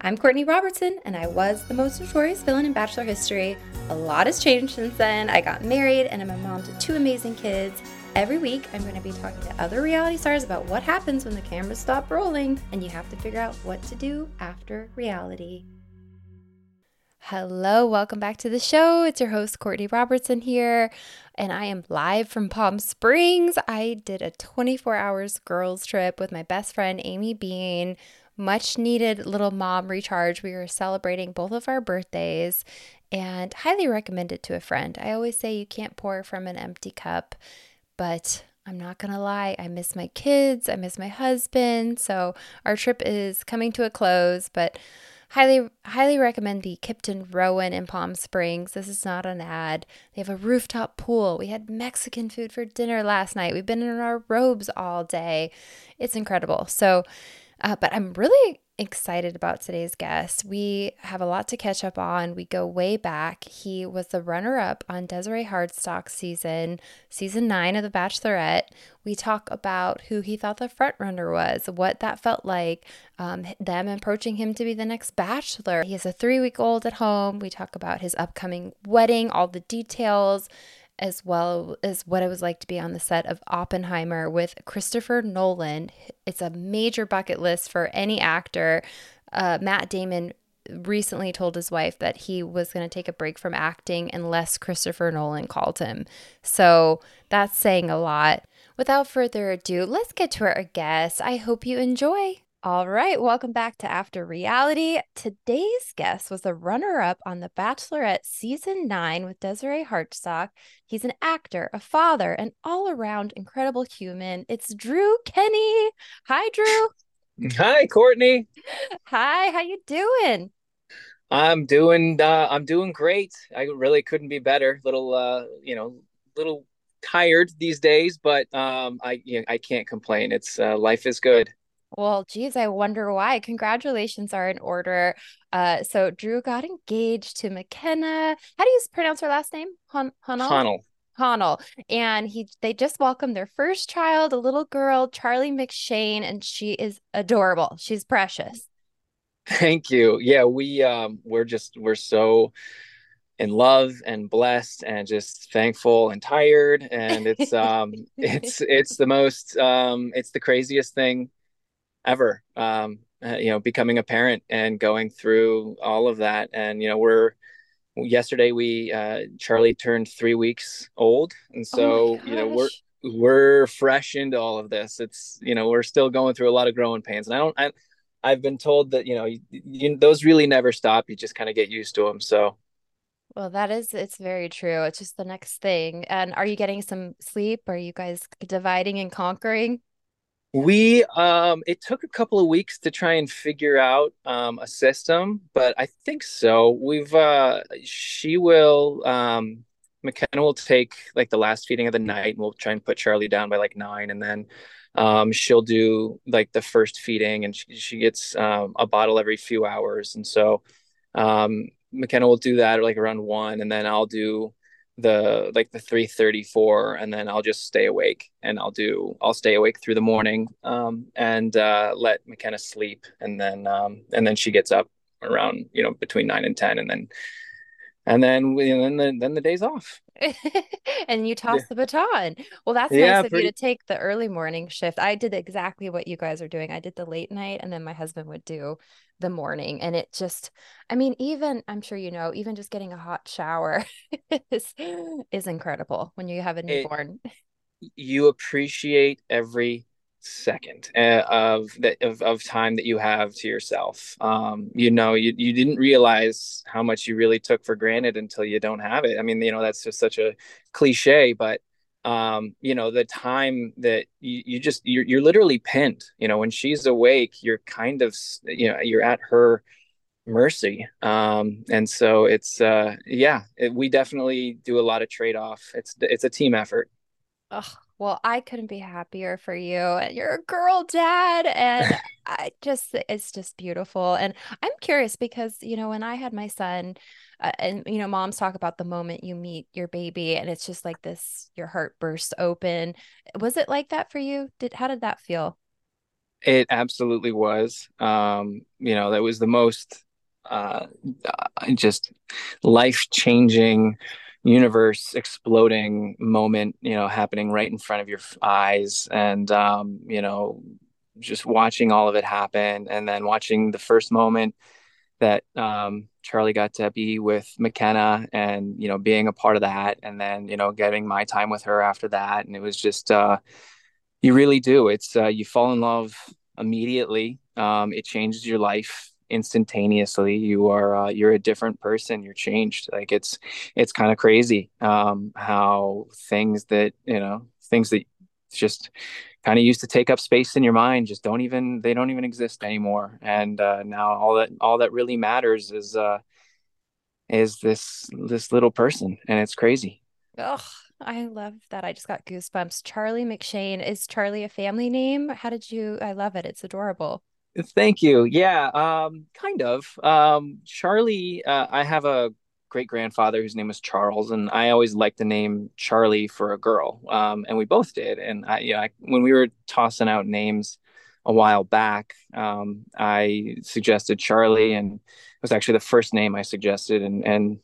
I'm Courtney Robertson, and I was the most notorious villain in Bachelor history. A lot has changed since then. I got married, and I'm a mom to two amazing kids. Every week, I'm going to be talking to other reality stars about what happens when the cameras stop rolling, and you have to figure out what to do after reality. Hello, welcome back to the show. It's your host, Courtney Robertson here, and I am live from Palm Springs. I did a 24 hours girls trip with my best friend, Amy Bean much needed little mom recharge. We were celebrating both of our birthdays and highly recommend it to a friend. I always say you can't pour from an empty cup, but I'm not going to lie, I miss my kids, I miss my husband. So our trip is coming to a close, but highly highly recommend the Kimpton Rowan in Palm Springs. This is not an ad. They have a rooftop pool. We had Mexican food for dinner last night. We've been in our robes all day. It's incredible. So uh, but I'm really excited about today's guest. We have a lot to catch up on. We go way back. He was the runner up on Desiree Hartsock season, season nine of The Bachelorette. We talk about who he thought the front runner was, what that felt like, um, them approaching him to be the next bachelor. He has a three week old at home. We talk about his upcoming wedding, all the details as well as what it was like to be on the set of Oppenheimer with Christopher Nolan. It's a major bucket list for any actor. Uh, Matt Damon recently told his wife that he was going to take a break from acting unless Christopher Nolan called him. So that's saying a lot. Without further ado, let's get to our guest. I hope you enjoy. All right, welcome back to After Reality. Today's guest was a runner up on The Bachelorette season nine with Desiree Hartsock. He's an actor, a father, an all around incredible human. It's Drew Kenney. Hi, Drew. Hi, Courtney. Hi, how you doing? I'm doing uh, I'm doing great. I really couldn't be better. Little uh, you know, little tired these days, but um I you know, I can't complain. It's uh, life is good. Well, geez, I wonder why. Congratulations are in order. Uh, so Drew got engaged to McKenna. How do you pronounce her last name? Han- Honnold. Honnold. And he they just welcomed their first child, a little girl, Charlie McShane, and she is adorable. She's precious. Thank you. Yeah, we um we're just we're so in love and blessed and just thankful and tired and it's um it's it's the most um it's the craziest thing ever. Um, uh, you know, becoming a parent and going through all of that. And you know, we're yesterday we uh, Charlie turned three weeks old, and so oh you know we're we're fresh into all of this. It's you know we're still going through a lot of growing pains, and I don't. I, I've been told that you know you, you, those really never stop. You just kind of get used to them. So. Well, that is it's very true. It's just the next thing. And are you getting some sleep? Are you guys dividing and conquering? We um it took a couple of weeks to try and figure out um a system, but I think so. We've uh she will um McKenna will take like the last feeding of the night and we'll try and put Charlie down by like nine and then um, she'll do like the first feeding and she, she gets um, a bottle every few hours. And so um, McKenna will do that like around one, and then I'll do the like the 334 and then I'll just stay awake and I'll do I'll stay awake through the morning um, and uh, let McKenna sleep and then um, and then she gets up around you know between 9 and 10 and then and then we, and then the, then the day's off. and you toss yeah. the baton. Well, that's yeah, nice of pretty... you to take the early morning shift. I did exactly what you guys are doing. I did the late night, and then my husband would do the morning. And it just, I mean, even I'm sure you know, even just getting a hot shower is is incredible when you have a newborn. It, you appreciate every second uh, of that of, of time that you have to yourself. Um you know you, you didn't realize how much you really took for granted until you don't have it. I mean you know that's just such a cliche but um you know the time that you, you just you're, you're literally pinned. You know when she's awake you're kind of you know you're at her mercy. Um and so it's uh yeah it, we definitely do a lot of trade-off. It's it's a team effort. Oh well, I couldn't be happier for you. And you're a girl dad. And I just, it's just beautiful. And I'm curious because, you know, when I had my son, uh, and, you know, moms talk about the moment you meet your baby and it's just like this, your heart bursts open. Was it like that for you? Did, how did that feel? It absolutely was. Um, you know, that was the most, uh, uh just life changing universe exploding moment you know happening right in front of your eyes and um, you know just watching all of it happen and then watching the first moment that um, charlie got to be with mckenna and you know being a part of that and then you know getting my time with her after that. And it was just uh, you really do. It's uh, you fall in love immediately. Um, it changes your life instantaneously you are uh, you're a different person you're changed like it's it's kind of crazy um how things that you know things that just kind of used to take up space in your mind just don't even they don't even exist anymore and uh now all that all that really matters is uh is this this little person and it's crazy oh I love that. I just got goosebumps. Charlie McShane. Is Charlie a family name? How did you? I love it. It's adorable. Thank you. Yeah, um, kind of. Um, Charlie, uh, I have a great grandfather whose name was Charles, and I always liked the name Charlie for a girl, um, and we both did. And I, yeah, I, when we were tossing out names a while back, um, I suggested Charlie, and it was actually the first name I suggested, and and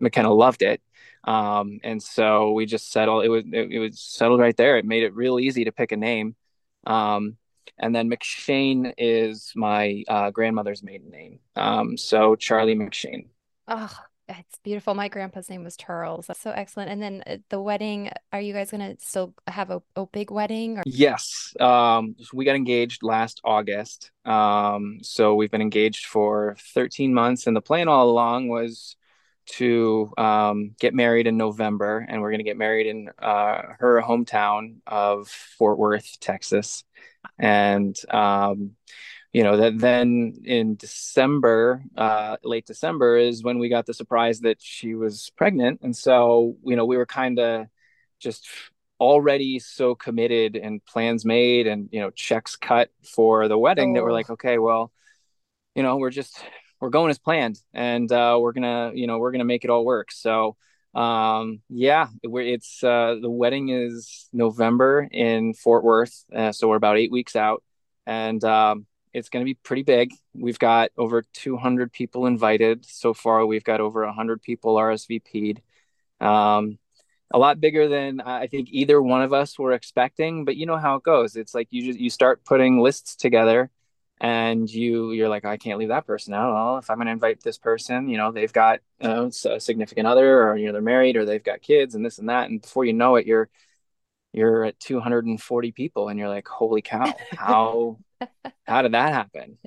McKenna loved it. Um, and so we just settled. It was it, it was settled right there. It made it real easy to pick a name. Um, and then McShane is my uh, grandmother's maiden name. Um, so Charlie McShane. Oh, it's beautiful. My grandpa's name was Charles. That's so excellent. And then uh, the wedding, are you guys going to still have a, a big wedding? Or? Yes. Um, we got engaged last August. Um, so we've been engaged for 13 months. And the plan all along was to um, get married in November. And we're going to get married in uh, her hometown of Fort Worth, Texas and um, you know that then in December, uh, late December, is when we got the surprise that she was pregnant, and so you know we were kind of just already so committed and plans made and you know checks cut for the wedding oh. that we're like okay well you know we're just we're going as planned and uh, we're gonna you know we're gonna make it all work. So um yeah it's uh the wedding is november in fort worth uh, so we're about eight weeks out and um it's going to be pretty big. We've got over 200 people invited. So far we've got over 100 people rsvp'd um a lot bigger than i think either one of us were expecting but you know how it goes. It's like you just you start putting lists together and you you're like oh, i can't leave that person out. Well if i'm going to invite this person you know they've got uh, you know, a significant other or you know they're married or they've got kids and this and that and before you know it you're you're at 240 people and you're like holy cow how how did that happen?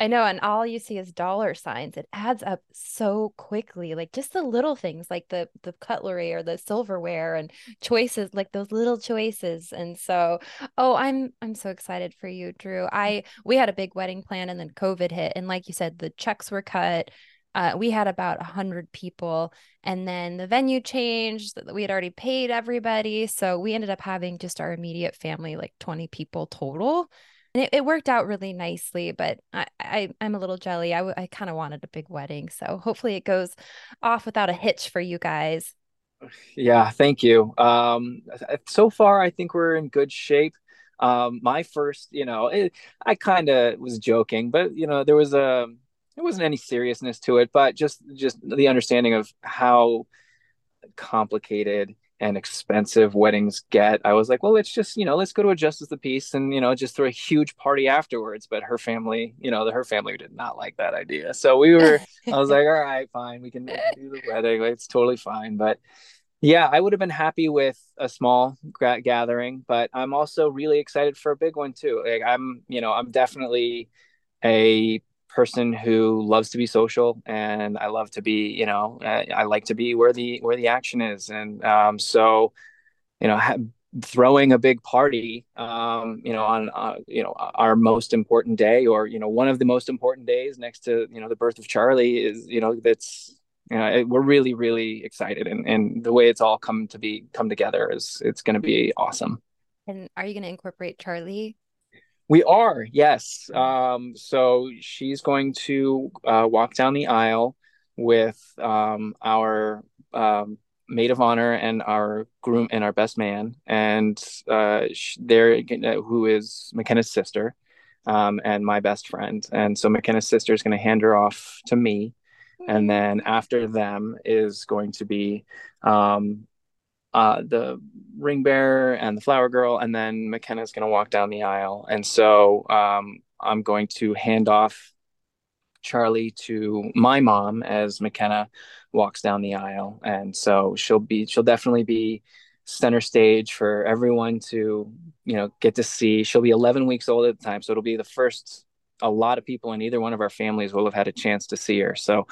I know and all you see is dollar signs. It adds up so quickly like just the little things like the the cutlery or the silverware and choices like those little choices. And so oh i'm i'm so excited for you drew. I we had a big wedding plan and then covid hit and like you said the checks were cut uh, we had about 100 people and then the venue changed we had already paid everybody so we ended up having just our immediate family like 20 people total. And it, it worked out really nicely but i, I am a little jelly. I, I kind of wanted a big wedding so hopefully it goes off without a hitch for you guys. Yeah thank you. Um so far i think we're in good shape. Um my first you know it, i kind of was joking but you know there was a there wasn't any seriousness to it, but just just the understanding of how complicated and expensive weddings get. I was like, well, let's just, you know, let's go to a justice of the peace and, you know, just throw a huge party afterwards. But her family, you know, her family did not like that idea. So we were, I was like, all right, fine, we can do the wedding. It's totally fine. But yeah, I would have been happy with a small gathering, but I'm also really excited for a big one too. Like I'm, you know, I'm definitely a person who loves to be social and I love to be, you know, I, I like to be where the where the action is, and um, so, you know, ha- throwing a big party, um, you know, on uh, you know our most important day, or you know, one of the most important days next to you know the birth of Charlie is, you know, that's you know, it, we're really really excited, and and the way it's all come to be come together is it's going to be awesome. And are you going to incorporate Charlie we are, yes. Um, so she's going to uh, walk down the aisle with um, our um, maid of honor and our groom and our best man, and uh, there uh, who is McKenna's sister um, and my best friend. And so McKenna's sister is going to hand her off to me, and then after them is going to be um, uh, the ring bearer and the flower girl, and then McKenna's going to walk down the aisle. And so um, I'm going to hand off Charlie to my mom as McKenna walks down the aisle. And so she'll be, she'll definitely be center stage for everyone to, you know, get to see. She'll be 11 weeks old at the time. So it'll be the first, a lot of people in either one of our families will have had a chance to see her. So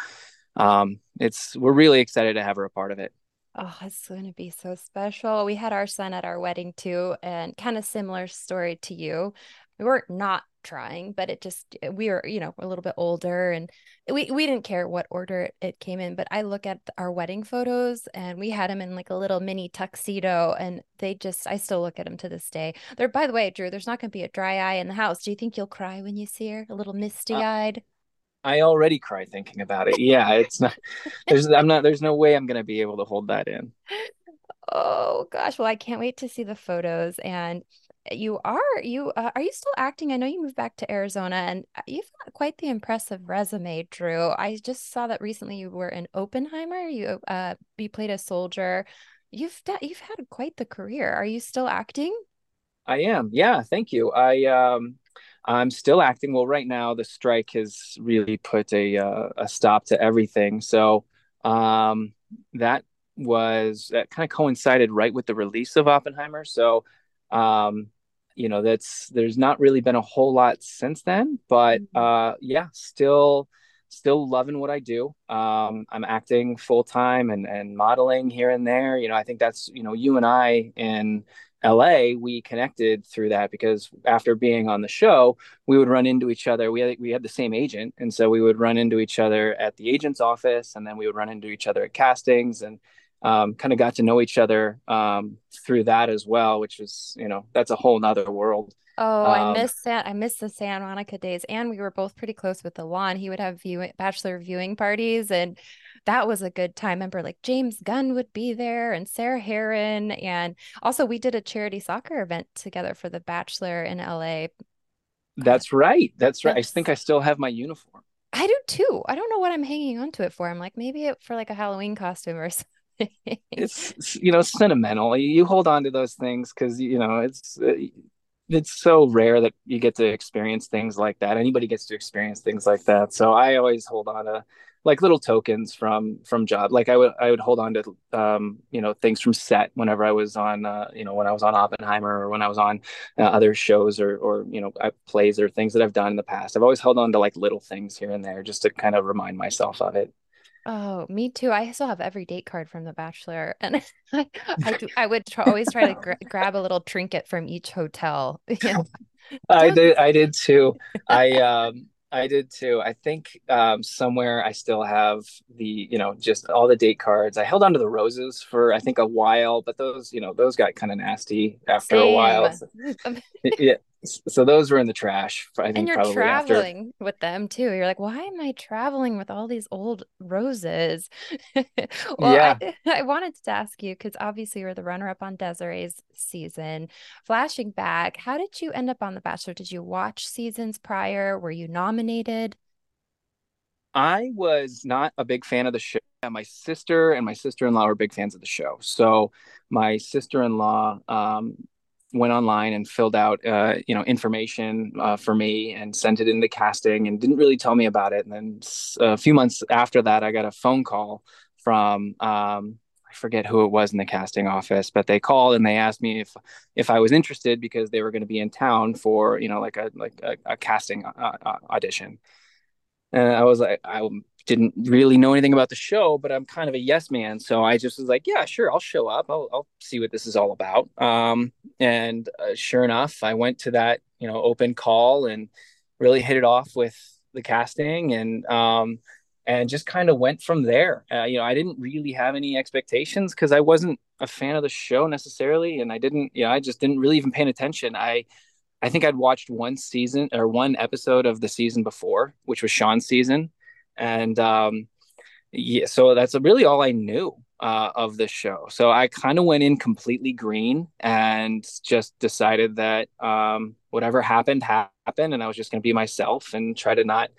um, it's, we're really excited to have her a part of it. Oh, it's going to be so special. We had our son at our wedding too, and kind of similar story to you. We weren't not trying, but it just eh, we were, you know, a little bit older and we we didn't care what order it came in. But I look at our wedding photos and we had him in like a little mini tuxedo, and they just I still look at him to this day. There, by the way, Drew, there's not going to be a dry eye in the house. Do you think you'll cry when you see her? A little misty eyed. Uh- I already cry thinking about it. Yeah, it's not. There's I'm not. There's no way I'm gonna be able to hold that in. Oh gosh, well I can't wait to see the photos. And you are you uh, are you still acting? I know you moved back to Arizona, and uh, you've got quite the impressive resume, Drew. I just saw that recently you were in Oppenheimer. You uh you played a soldier. You've you've had quite the career. Are you still acting? I am. Yeah, thank you. I um I'm still acting. Well, right now the strike has really put a uh, a stop to everything. So um, that was that kind of coincided right with the release of Oppenheimer. So um, you know that's there's not really been a whole lot since then, but mm-hmm. uh, yeah, still still loving what I do. Um, I'm acting full time and and modeling here and there. You know, I think that's you know you and I in LA, we connected through that because after being on the show, we would run into each other. We had, we had the same agent, and so we would run into each other at the agent's office, and then we would run into each other at castings, and um, kind of got to know each other um, through that as well, which is you know that's a whole nother world. Oh, um, I miss that. I miss the Santa Monica days, and we were both pretty close with Elan. He would have viewing bachelor viewing parties, and that was a good time. Remember, like James Gunn would be there and Sarah Herron. And also, we did a charity soccer event together for The Bachelor in LA. That's right. That's right. That's... I think I still have my uniform. I do too. I don't know what I'm hanging on to it for. I'm like, maybe it, for like a Halloween costume or something. it's, you know, sentimental. You hold on to those things because, you know, it's, uh, it's so rare that you get to experience things like that. Anybody gets to experience things like that. So I always hold on to like little tokens from from job like i would i would hold on to um you know things from set whenever i was on uh, you know when i was on oppenheimer or when i was on uh, other shows or or you know plays or things that i've done in the past i've always held on to like little things here and there just to kind of remind myself of it Oh, me too. I still have every date card from The Bachelor, and I, I, do, I would try, always try to gra- grab a little trinket from each hotel. I did, I did too. I um, I did too. I think um, somewhere I still have the, you know, just all the date cards. I held on to the roses for I think a while, but those, you know, those got kind of nasty after Same. a while. So, yeah, so those were in the trash. I think and you're traveling after. with them too. You're like, why am I traveling with all these old roses? well, yeah. I, I, wanted to ask you because obviously you're the runner-up on Desiree's season. Flashing back, how did you end up on The Bachelor? Did you watch seasons prior? Were you nominated? I was not a big fan of the show. My sister and my sister-in-law were big fans of the show. So my sister-in-law um, went online and filled out uh, you know information uh, for me and sent it into casting and didn't really tell me about it. And then a few months after that i got a phone call from um, i forget who it was in the casting office but they called and they asked me if if i was interested because they were going to be in town for you know like a like a, a casting uh, uh audition and i was like i didn't really know anything about the show, but I'm kind of a yes man. So I just was like, yeah, sure, I'll show up. I'll, I'll see what this is all about. Um, and uh, sure enough, I went to that, you know, open call and really hit it off with the casting and, um, and just kind of went from there. Uh, you know, I didn't really have any expectations because I wasn't a fan of the show necessarily. And I didn't, you know, I just didn't really even pay attention. I, I think I'd watched one season or one episode of the season before, which was Sean's season and um, yeah, so that's really all I knew uh, of the show. So I kind of went in completely green and just decided that um, whatever happened happened, and I was just going to be myself and try to not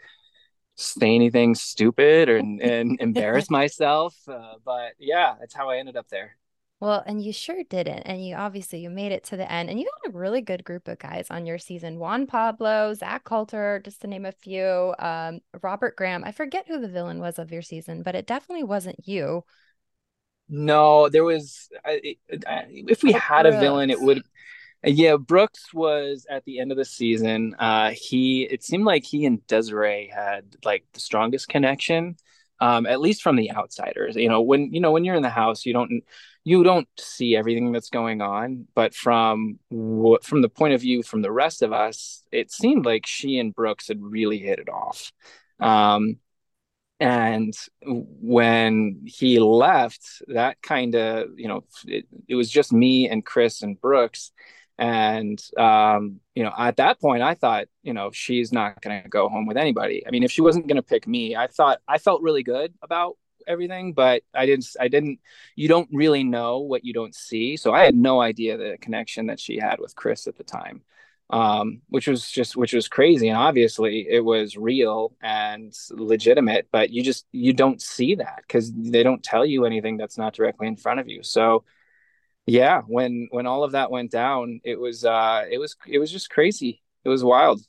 say anything stupid or and, and embarrass myself. Uh, but yeah, that's how I ended up there. Well, and you sure didn't. And you obviously you made it to the end and you had a really good group of guys on your season. Juan Pablo, Zach Coulter, just to name a few. Um, Robert Graham. I forget who the villain was of your season, but it definitely wasn't you. No, there was if we oh, had Brooks. a villain, it would yeah, Brooks was at the end of the season. Uh he it seemed like he and Desiree had like the strongest connection. Um, at least from the outsiders. You know, when you know when you're in the house, you don't you don't see everything that's going on but from from the point of view from the rest of us it seemed like she and brooks had really hit it off. Um, and when he left that kind of you know it, it was just me and chris and brooks. And um, you know at that point i thought you know she's not going to go home with anybody. I mean if she wasn't going to pick me i thought i felt really good about everything, but I didn't I didn't you don't really know what you don't see. So I had no idea the connection that she had with Chris at the time. Um, which was just which was crazy and obviously it was real and legitimate but you just you don't see that because they don't tell you anything that's not directly in front of you so yeah when when all of that went down it was uh it was it was just crazy it was wild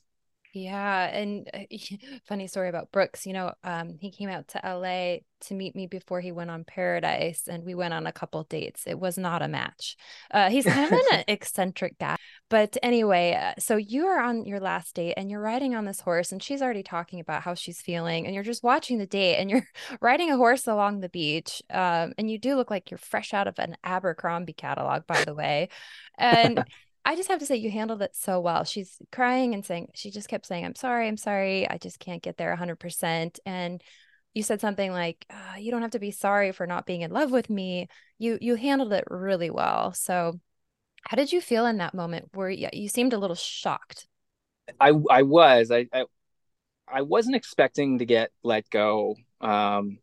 yeah, and uh, funny story about Brooks. You know, um, he came out to LA to meet me before he went on Paradise, and we went on a couple dates. It was not a match. Uh, he's kind of an eccentric guy, but anyway. Uh, so you are on your last date, and you're riding on this horse, and she's already talking about how she's feeling, and you're just watching the date, and you're riding a horse along the beach, um, and you do look like you're fresh out of an Abercrombie catalog, by the way, and. I just have to say you handled it so well. She's crying and saying she just kept saying, "I'm sorry, I'm sorry. I just can't get there 100%." And you said something like, uh, "You don't have to be sorry for not being in love with me." You you handled it really well. So, how did you feel in that moment? Where you, you seemed a little shocked? I I was. I, I I wasn't expecting to get let go um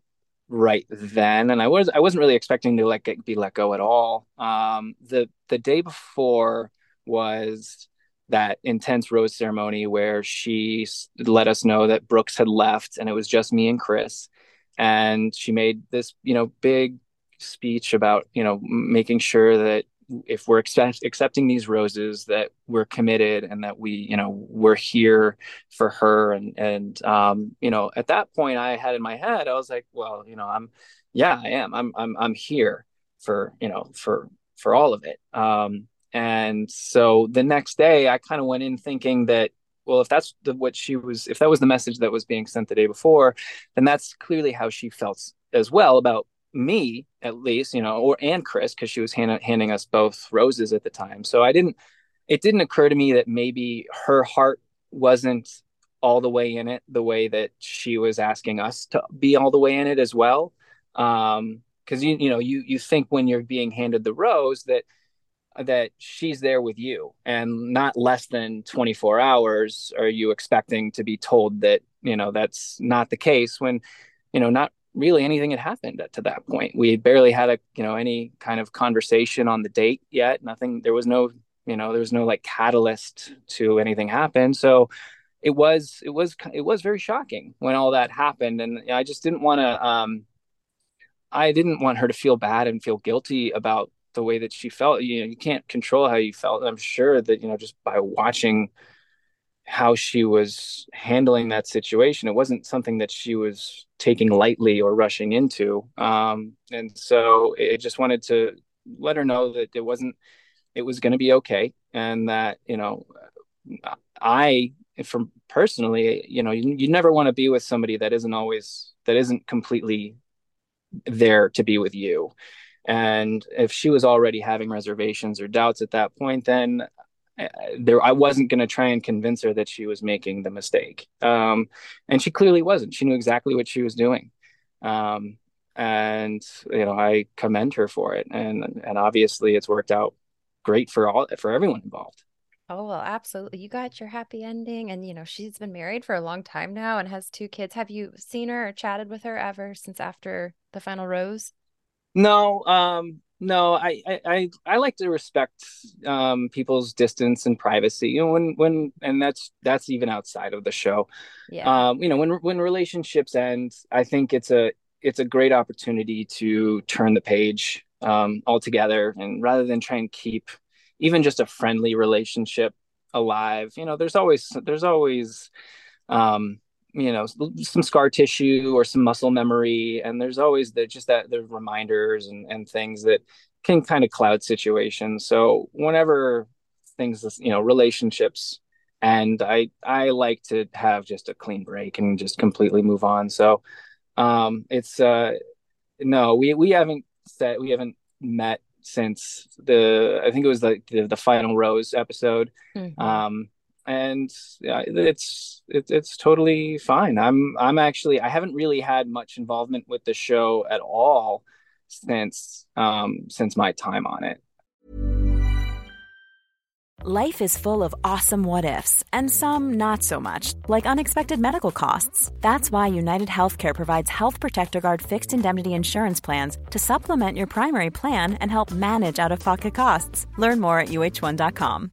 right then and i was i wasn't really expecting to let get, be let go at all um the the day before was that intense rose ceremony where she let us know that Brooks had left and it was just me and Chris. And she made this, you know, big speech about, you know, making sure that if we're accept- accepting these roses that we're committed and that we you know we're here for her. And and um you know at that point i had in my head i was like well you know i'm yeah i am. I'm i'm i'm here for you know for for all of it. Um and so the next day, I kind of went in thinking that, well, if that's the, what she was, if that was the message that was being sent the day before, then that's clearly how she felt as well about me, at least, you know, or and Chris, because she was hand, handing us both roses at the time. So I didn't, it didn't occur to me that maybe her heart wasn't all the way in it the way that she was asking us to be all the way in it as well. Um, because you you know you you think when you're being handed the rose that that she's there with you and not less than 24 hours are you expecting to be told that you know that's not the case when you know not really anything had happened to that point. We barely had a you know any kind of conversation on the date yet. Nothing there was no you know there was no like catalyst to anything happen. So it was it was it was very shocking when all that happened. And i just didn't want to um i didn't want her to feel bad and feel guilty about the way that she felt you know you can't control how you felt. I'm sure that you know just by watching how she was handling that situation it wasn't something that she was taking lightly or rushing into. Um, and so it just wanted to let her know that it wasn't it was going to be okay and that you know i from personally you know you, you never want to be with somebody that isn't always that isn't completely there to be with you and if she was already having reservations or doubts at that point, then uh, there I wasn't going to try and convince her that she was making the mistake. Um, and she clearly wasn't. She knew exactly what she was doing. Um, and you know, I commend her for it. And and obviously, it's worked out great for all for everyone involved. Oh, well, absolutely. You got your happy ending. And, you know, she's been married for a long time now and has two kids. Have you seen her or chatted with her ever since after the final rose? No, um, no, I, I, I, like to respect um, people's distance and privacy. You know, when, when, and that's that's even outside of the show. Yeah. Um, you know, when when relationships end, I think it's a it's a great opportunity to turn the page um, altogether, and rather than try and keep even just a friendly relationship alive, you know, there's always there's always um, you know some scar tissue or some muscle memory and there's always the just that the reminders and, and things that can kind of cloud situations. So whenever things you know relationships and i i like to have just a clean break and just completely move on. So um it's uh no we we haven't said we haven't met since the i think it was the the, the final rose episode. Mm-hmm. um and yeah, it's it, it's totally fine. I'm I'm actually I haven't really had much involvement with the show at all since um since my time on it. Life is full of awesome what ifs and some not so much, like unexpected medical costs. That's why United Healthcare provides Health Protector Guard fixed indemnity insurance plans to supplement your primary plan and help manage out of pocket costs. Learn more at uh1.com.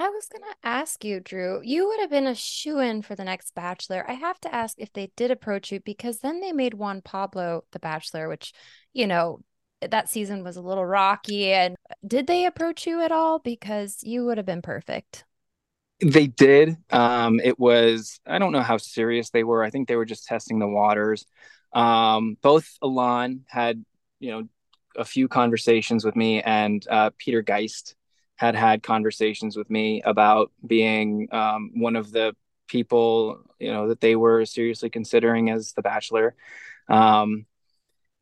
I was going to ask you, Drew, you would have been a shoe in for the next Bachelor. I have to ask if they did approach you because then they made Juan Pablo the Bachelor, which, you know, that season was a little rocky. And did they approach you at all? Because you would have been perfect. They did. Um, it was, I don't know how serious they were. I think they were just testing the waters. Um, both Elan had, you know, a few conversations with me and uh, Peter Geist had had conversations with me about being um, one of the people you know that they were seriously considering as the bachelor. Um,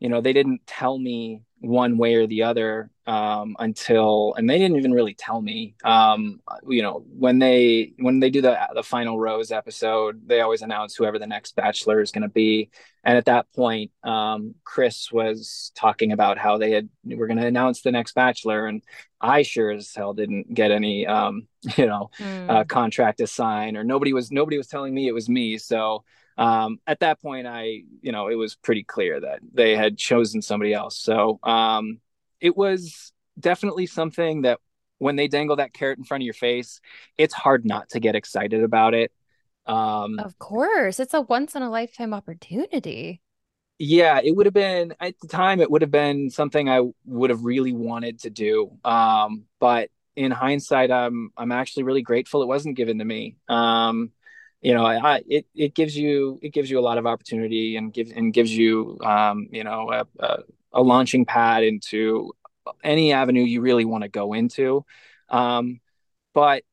you know, they didn't tell me one way or the other um, until, and they didn't even really tell me. Um, you know, when they when they do the the final rose episode, they always announce whoever the next bachelor is going to be. And at that point, um, Chris was talking about how they had were going to announce the next bachelor, and I sure as hell didn't get any, um, you know, mm. uh, contract to sign, or nobody was nobody was telling me it was me. So um, at that point, I, you know, it was pretty clear that they had chosen somebody else. So um, it was definitely something that when they dangle that carrot in front of your face, it's hard not to get excited about it. Um, of course, it's a once in a lifetime opportunity. Yeah, it would have been at the time. It would have been something I would have really wanted to do. Um, but in hindsight, I'm I'm actually really grateful it wasn't given to me. Um, you know, I, it it gives you it gives you a lot of opportunity and gives and gives you um, you know a, a, a, launching pad into any avenue you really want to go into. Um, but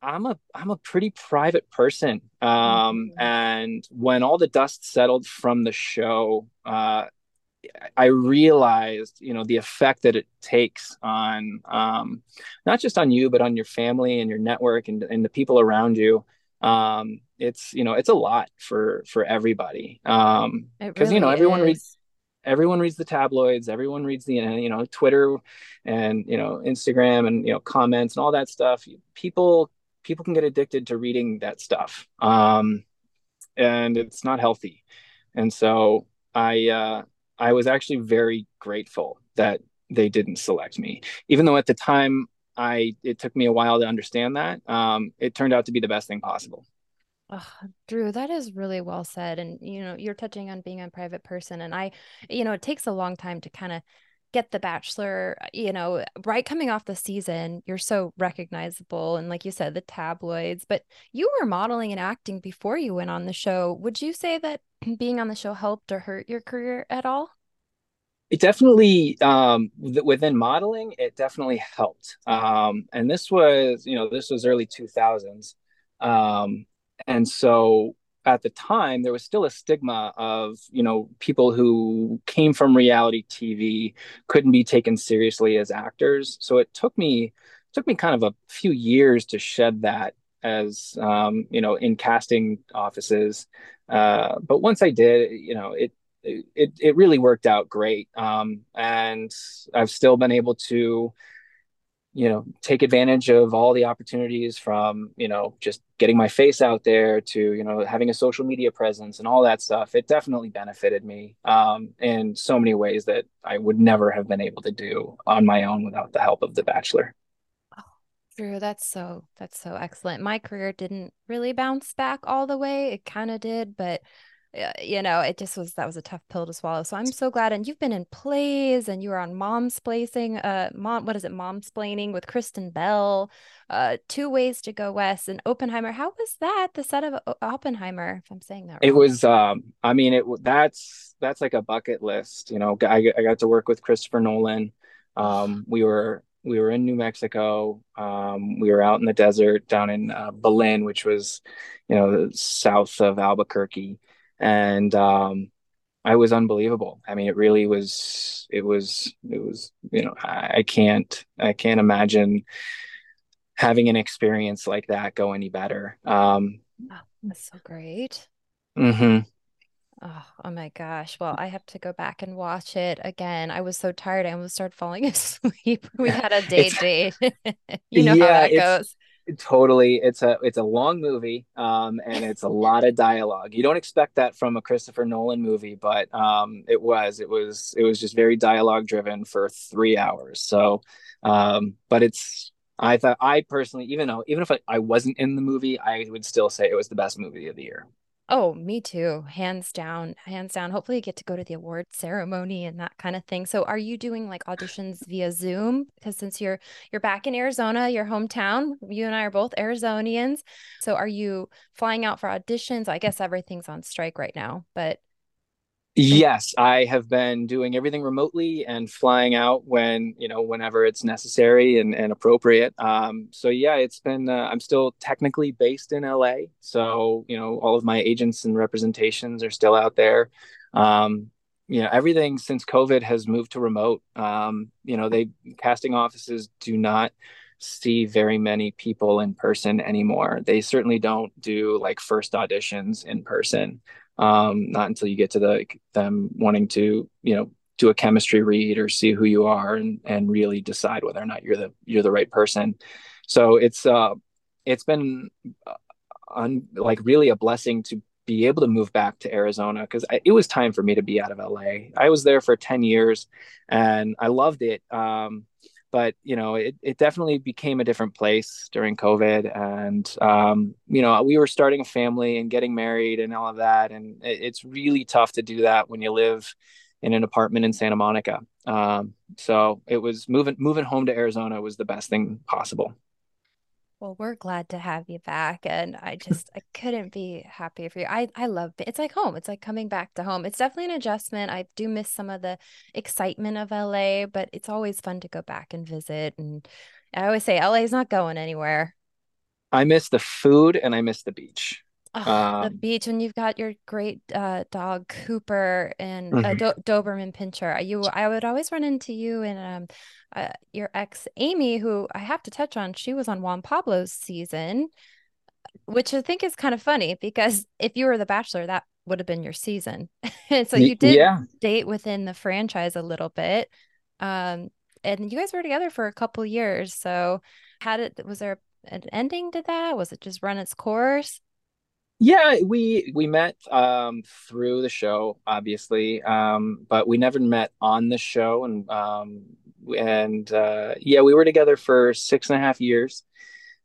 I'm a I'm a pretty private person, um, mm-hmm. and when all the dust settled from the show, uh, I realized, you know, the effect that it takes on um, not just on you, but on your family and your network and, and the people around you um it's you know it's a lot for for everybody. Um because really you know everyone is. reads everyone reads the tabloids everyone reads the you know twitter and you know instagram and you know comments and all that stuff. People people can get addicted to reading that stuff. Um and it's not healthy. And so i uh i was actually very grateful that they didn't select me. Even though at the time I it took me a while to understand that. Um, it turned out to be the best thing possible. Oh, Drew, that is really well said. And you know, you're touching on being a private person, and I, you know, it takes a long time to kind of get the bachelor you know right coming off the season you're so recognizable and like you said the tabloids but you were modeling and acting before you went on the show would you say that being on the show helped or hurt your career at all it definitely um, within modeling it definitely helped. Um, and this was you know this was early 2000s um, and so at the time there was still a stigma of you know people who came from reality tv couldn't be taken seriously as actors. So it took me took me kind of a few years to shed that as um, you know in casting offices. Uh, but once i did you know it it it really worked out great. Um, and I've still been able to, you know, take advantage of all the opportunities from you know just getting my face out there to you know having a social media presence and all that stuff. It definitely benefited me um, in so many ways that I would never have been able to do on my own without the help of The Bachelor. Drew, that's so that's so excellent. My career didn't really bounce back all the way. It kind of did, but you know, it just was that was a tough pill to swallow. So I'm so glad. And you've been in plays and you were on Mom's Placing, uh, Mom, what is it, Mom's Splaining with Kristen Bell, uh, Two Ways to Go West, and Oppenheimer. How was that? The set of Oppenheimer, if I'm saying that right. It was, um, I mean, it that's that's like a bucket list. You know, I, I got to work with Christopher Nolan. Um, we were we were in New Mexico. Um, we were out in the desert down in uh, Belen, which was, you know, south of Albuquerque and um, I was unbelievable. I mean, it really was. It was. It was. You know, I, I can't. I can't imagine having an experience like that go any better. Um, oh, that's so great. Mm-hmm. Oh, oh my gosh. Well, I have to go back and watch it again. I was so tired I almost started falling asleep. We had a date date. you know yeah, how that goes totally. It's a it's a long movie um and it's a lot of dialogue. You don't expect that from a christopher nolan movie but um it was it was it was just very dialogue driven for three hours. So um but it's i thought i personally even though even if I, I wasn't in the movie i would still say it was the best movie of the year Oh, me too. Hands down, hands down. Hopefully, you get to go to the award ceremony and that kind of thing. So, are you doing like auditions via Zoom? Because since you're you're back in Arizona, your hometown, you and I are both Arizonians. So, are you flying out for auditions? I guess everything's on strike right now, but Yes, I have been doing everything remotely and flying out when you know whenever it's necessary and, and appropriate. Um, so yeah, it's been. Uh, I'm still technically based in LA, so you know all of my agents and representations are still out there. Um, you know everything since covid has moved to remote um, you know they casting offices do not see very many people in person anymore they certainly don't do like first auditions in person um, not until you get to the them wanting to you know do a chemistry read or see who you are and and really decide whether or not you're the you're the right person so it's uh it's been uh, un, like really a blessing to be able to move back to Arizona because it was time for me to be out of LA. I was there for 10 years and I loved it. Um, but you know, it, it definitely became a different place during COVID. And, um, you know, we were starting a family and getting married and all of that. And it, it's really tough to do that when you live in an apartment in Santa Monica. Um, so it was moving, moving home to Arizona was the best thing possible. Well, we're glad to have you back. And I just, I couldn't be happier for you. I, I love it. It's like home. It's like coming back to home. It's definitely an adjustment. I do miss some of the excitement of LA, but it's always fun to go back and visit. And I always say LA is not going anywhere. I miss the food and I miss the beach. Oh, um, the beach, and you've got your great uh, dog Cooper and uh, mm-hmm. uh, Do- Doberman Pinscher. You, I would always run into you and um, uh, your ex Amy, who I have to touch on. She was on Juan Pablo's season, which I think is kind of funny because if you were the Bachelor, that would have been your season. so you did yeah. date within the franchise a little bit. Um, and you guys were together for a couple years. So, had it was there an ending to that? Was it just run its course? Yeah, we we met um, through the show, obviously, um, but we never met on the show, and um, and uh, yeah, we were together for six and a half years.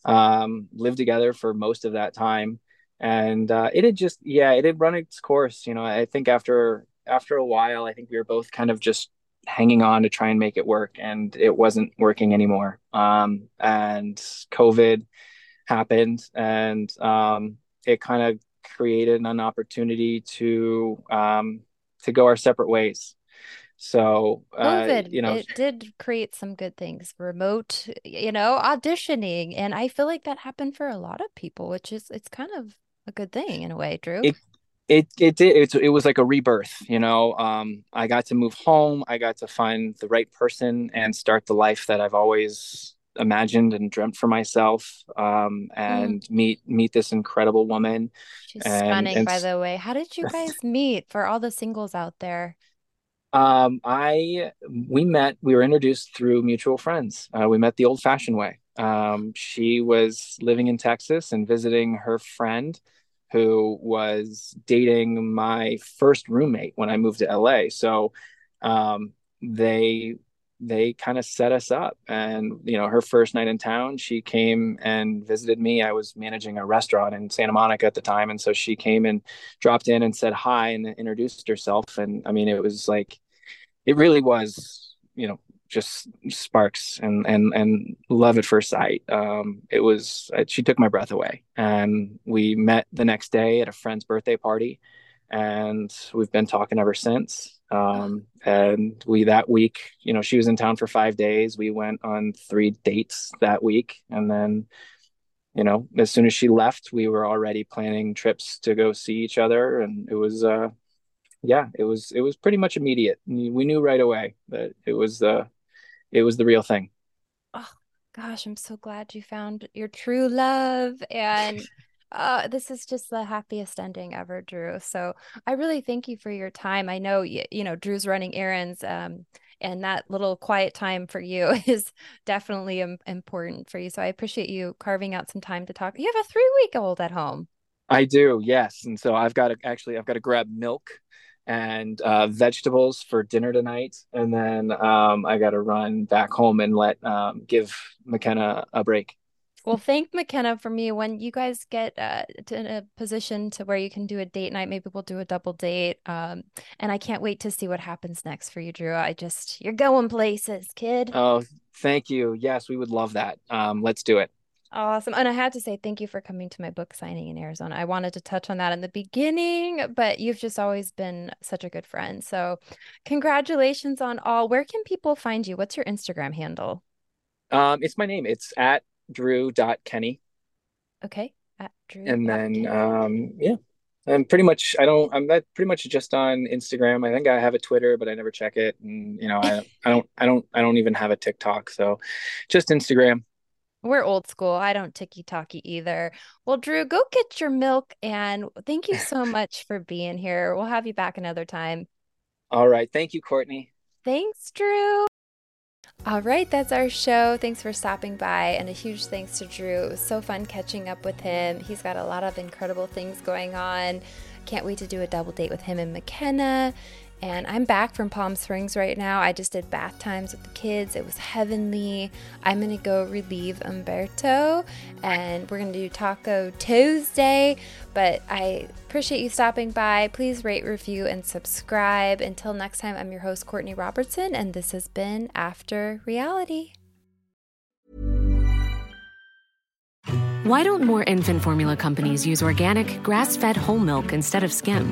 Um, lived together for most of that time, and uh, it had just yeah, it had run its course. You know, I think after after a while, I think we were both kind of just hanging on to try and make it work, and it wasn't working anymore. Um, and COVID happened, and um, it kind of created an opportunity to um, to go our separate ways. So, uh, COVID, you know, it did create some good things. Remote, you know, auditioning, and I feel like that happened for a lot of people, which is it's kind of a good thing in a way, Drew. It it it did it, it was like a rebirth, you know. Um, I got to move home. I got to find the right person and start the life that I've always imagined and dreamt for myself um, and mm. meet meet this incredible woman. She's and, stunning and... by the way. How did you guys meet for all the singles out there? Um, i we met we were introduced through mutual friends. Uh, we met the old fashioned way. Um, she was living in texas and visiting her friend who was dating my first roommate when i moved to la so um, they they kind of set us up. And you know her first night in town she came and visited me. I was managing a restaurant in santa monica at the time. And so she came and dropped in and said hi and introduced herself. And i mean it was like it really was you know just sparks and and and love at first sight. Um it was she took my breath away. And we met the next day at a friend's birthday party. And we've been talking ever since um, and we that week, you know, she was in town for five days. We went on three dates that week, and then, you know, as soon as she left, we were already planning trips to go see each other, and it was, uh, yeah, it was it was pretty much immediate. We knew right away that it was uh, it was the real thing. Oh gosh, I'm so glad you found your true love and. Uh, this is just the happiest ending ever, Drew. So I really thank you for your time. I know you, you know Drew's running errands, um, and that little quiet time for you is definitely Im- important for you. So I appreciate you carving out some time to talk. You have a three week old at home. I do, yes, and so I've got to actually I've got to grab milk and uh, vegetables for dinner tonight, and then um, I got to run back home and let um, give McKenna a break. Well, thank McKenna for me. When you guys get uh, to, in a position to where you can do a date night, maybe we'll do a double date. Um, and I can't wait to see what happens next for you, Drew. I just you're going places, kid. Oh, thank you. Yes, we would love that. Um, let's do it. Awesome. And I had to say thank you for coming to my book signing in Arizona. I wanted to touch on that in the beginning, but you've just always been such a good friend. So, congratulations on all. Where can people find you? What's your Instagram handle? Um, it's my name. It's at drew.kenney. Okay. At Drew. And then, um, yeah. I'm pretty much I don't I'm that pretty much just on Instagram. I think I have a Twitter, but I never check it. And you know, I I don't I don't I don't even have a TikTok. So just Instagram. We're old school. I don't ticky talkie either. Well, Drew, go get your milk and thank you so much for being here. We'll have you back another time. All right. Thank you, Courtney. Thanks, Drew. All right, that's our show. Thanks for stopping by, and a huge thanks to Drew. It was so fun catching up with him. He's got a lot of incredible things going on. Can't wait to do a double date with him and McKenna. And I'm back from Palm Springs right now. I just did bath times with the kids. It was heavenly. I'm going to go relieve Humberto and we're going to do Taco Tuesday. But I appreciate you stopping by. Please rate, review, and subscribe. Until next time, I'm your host, Courtney Robertson, and this has been After Reality. Why don't more infant formula companies use organic, grass fed whole milk instead of skim?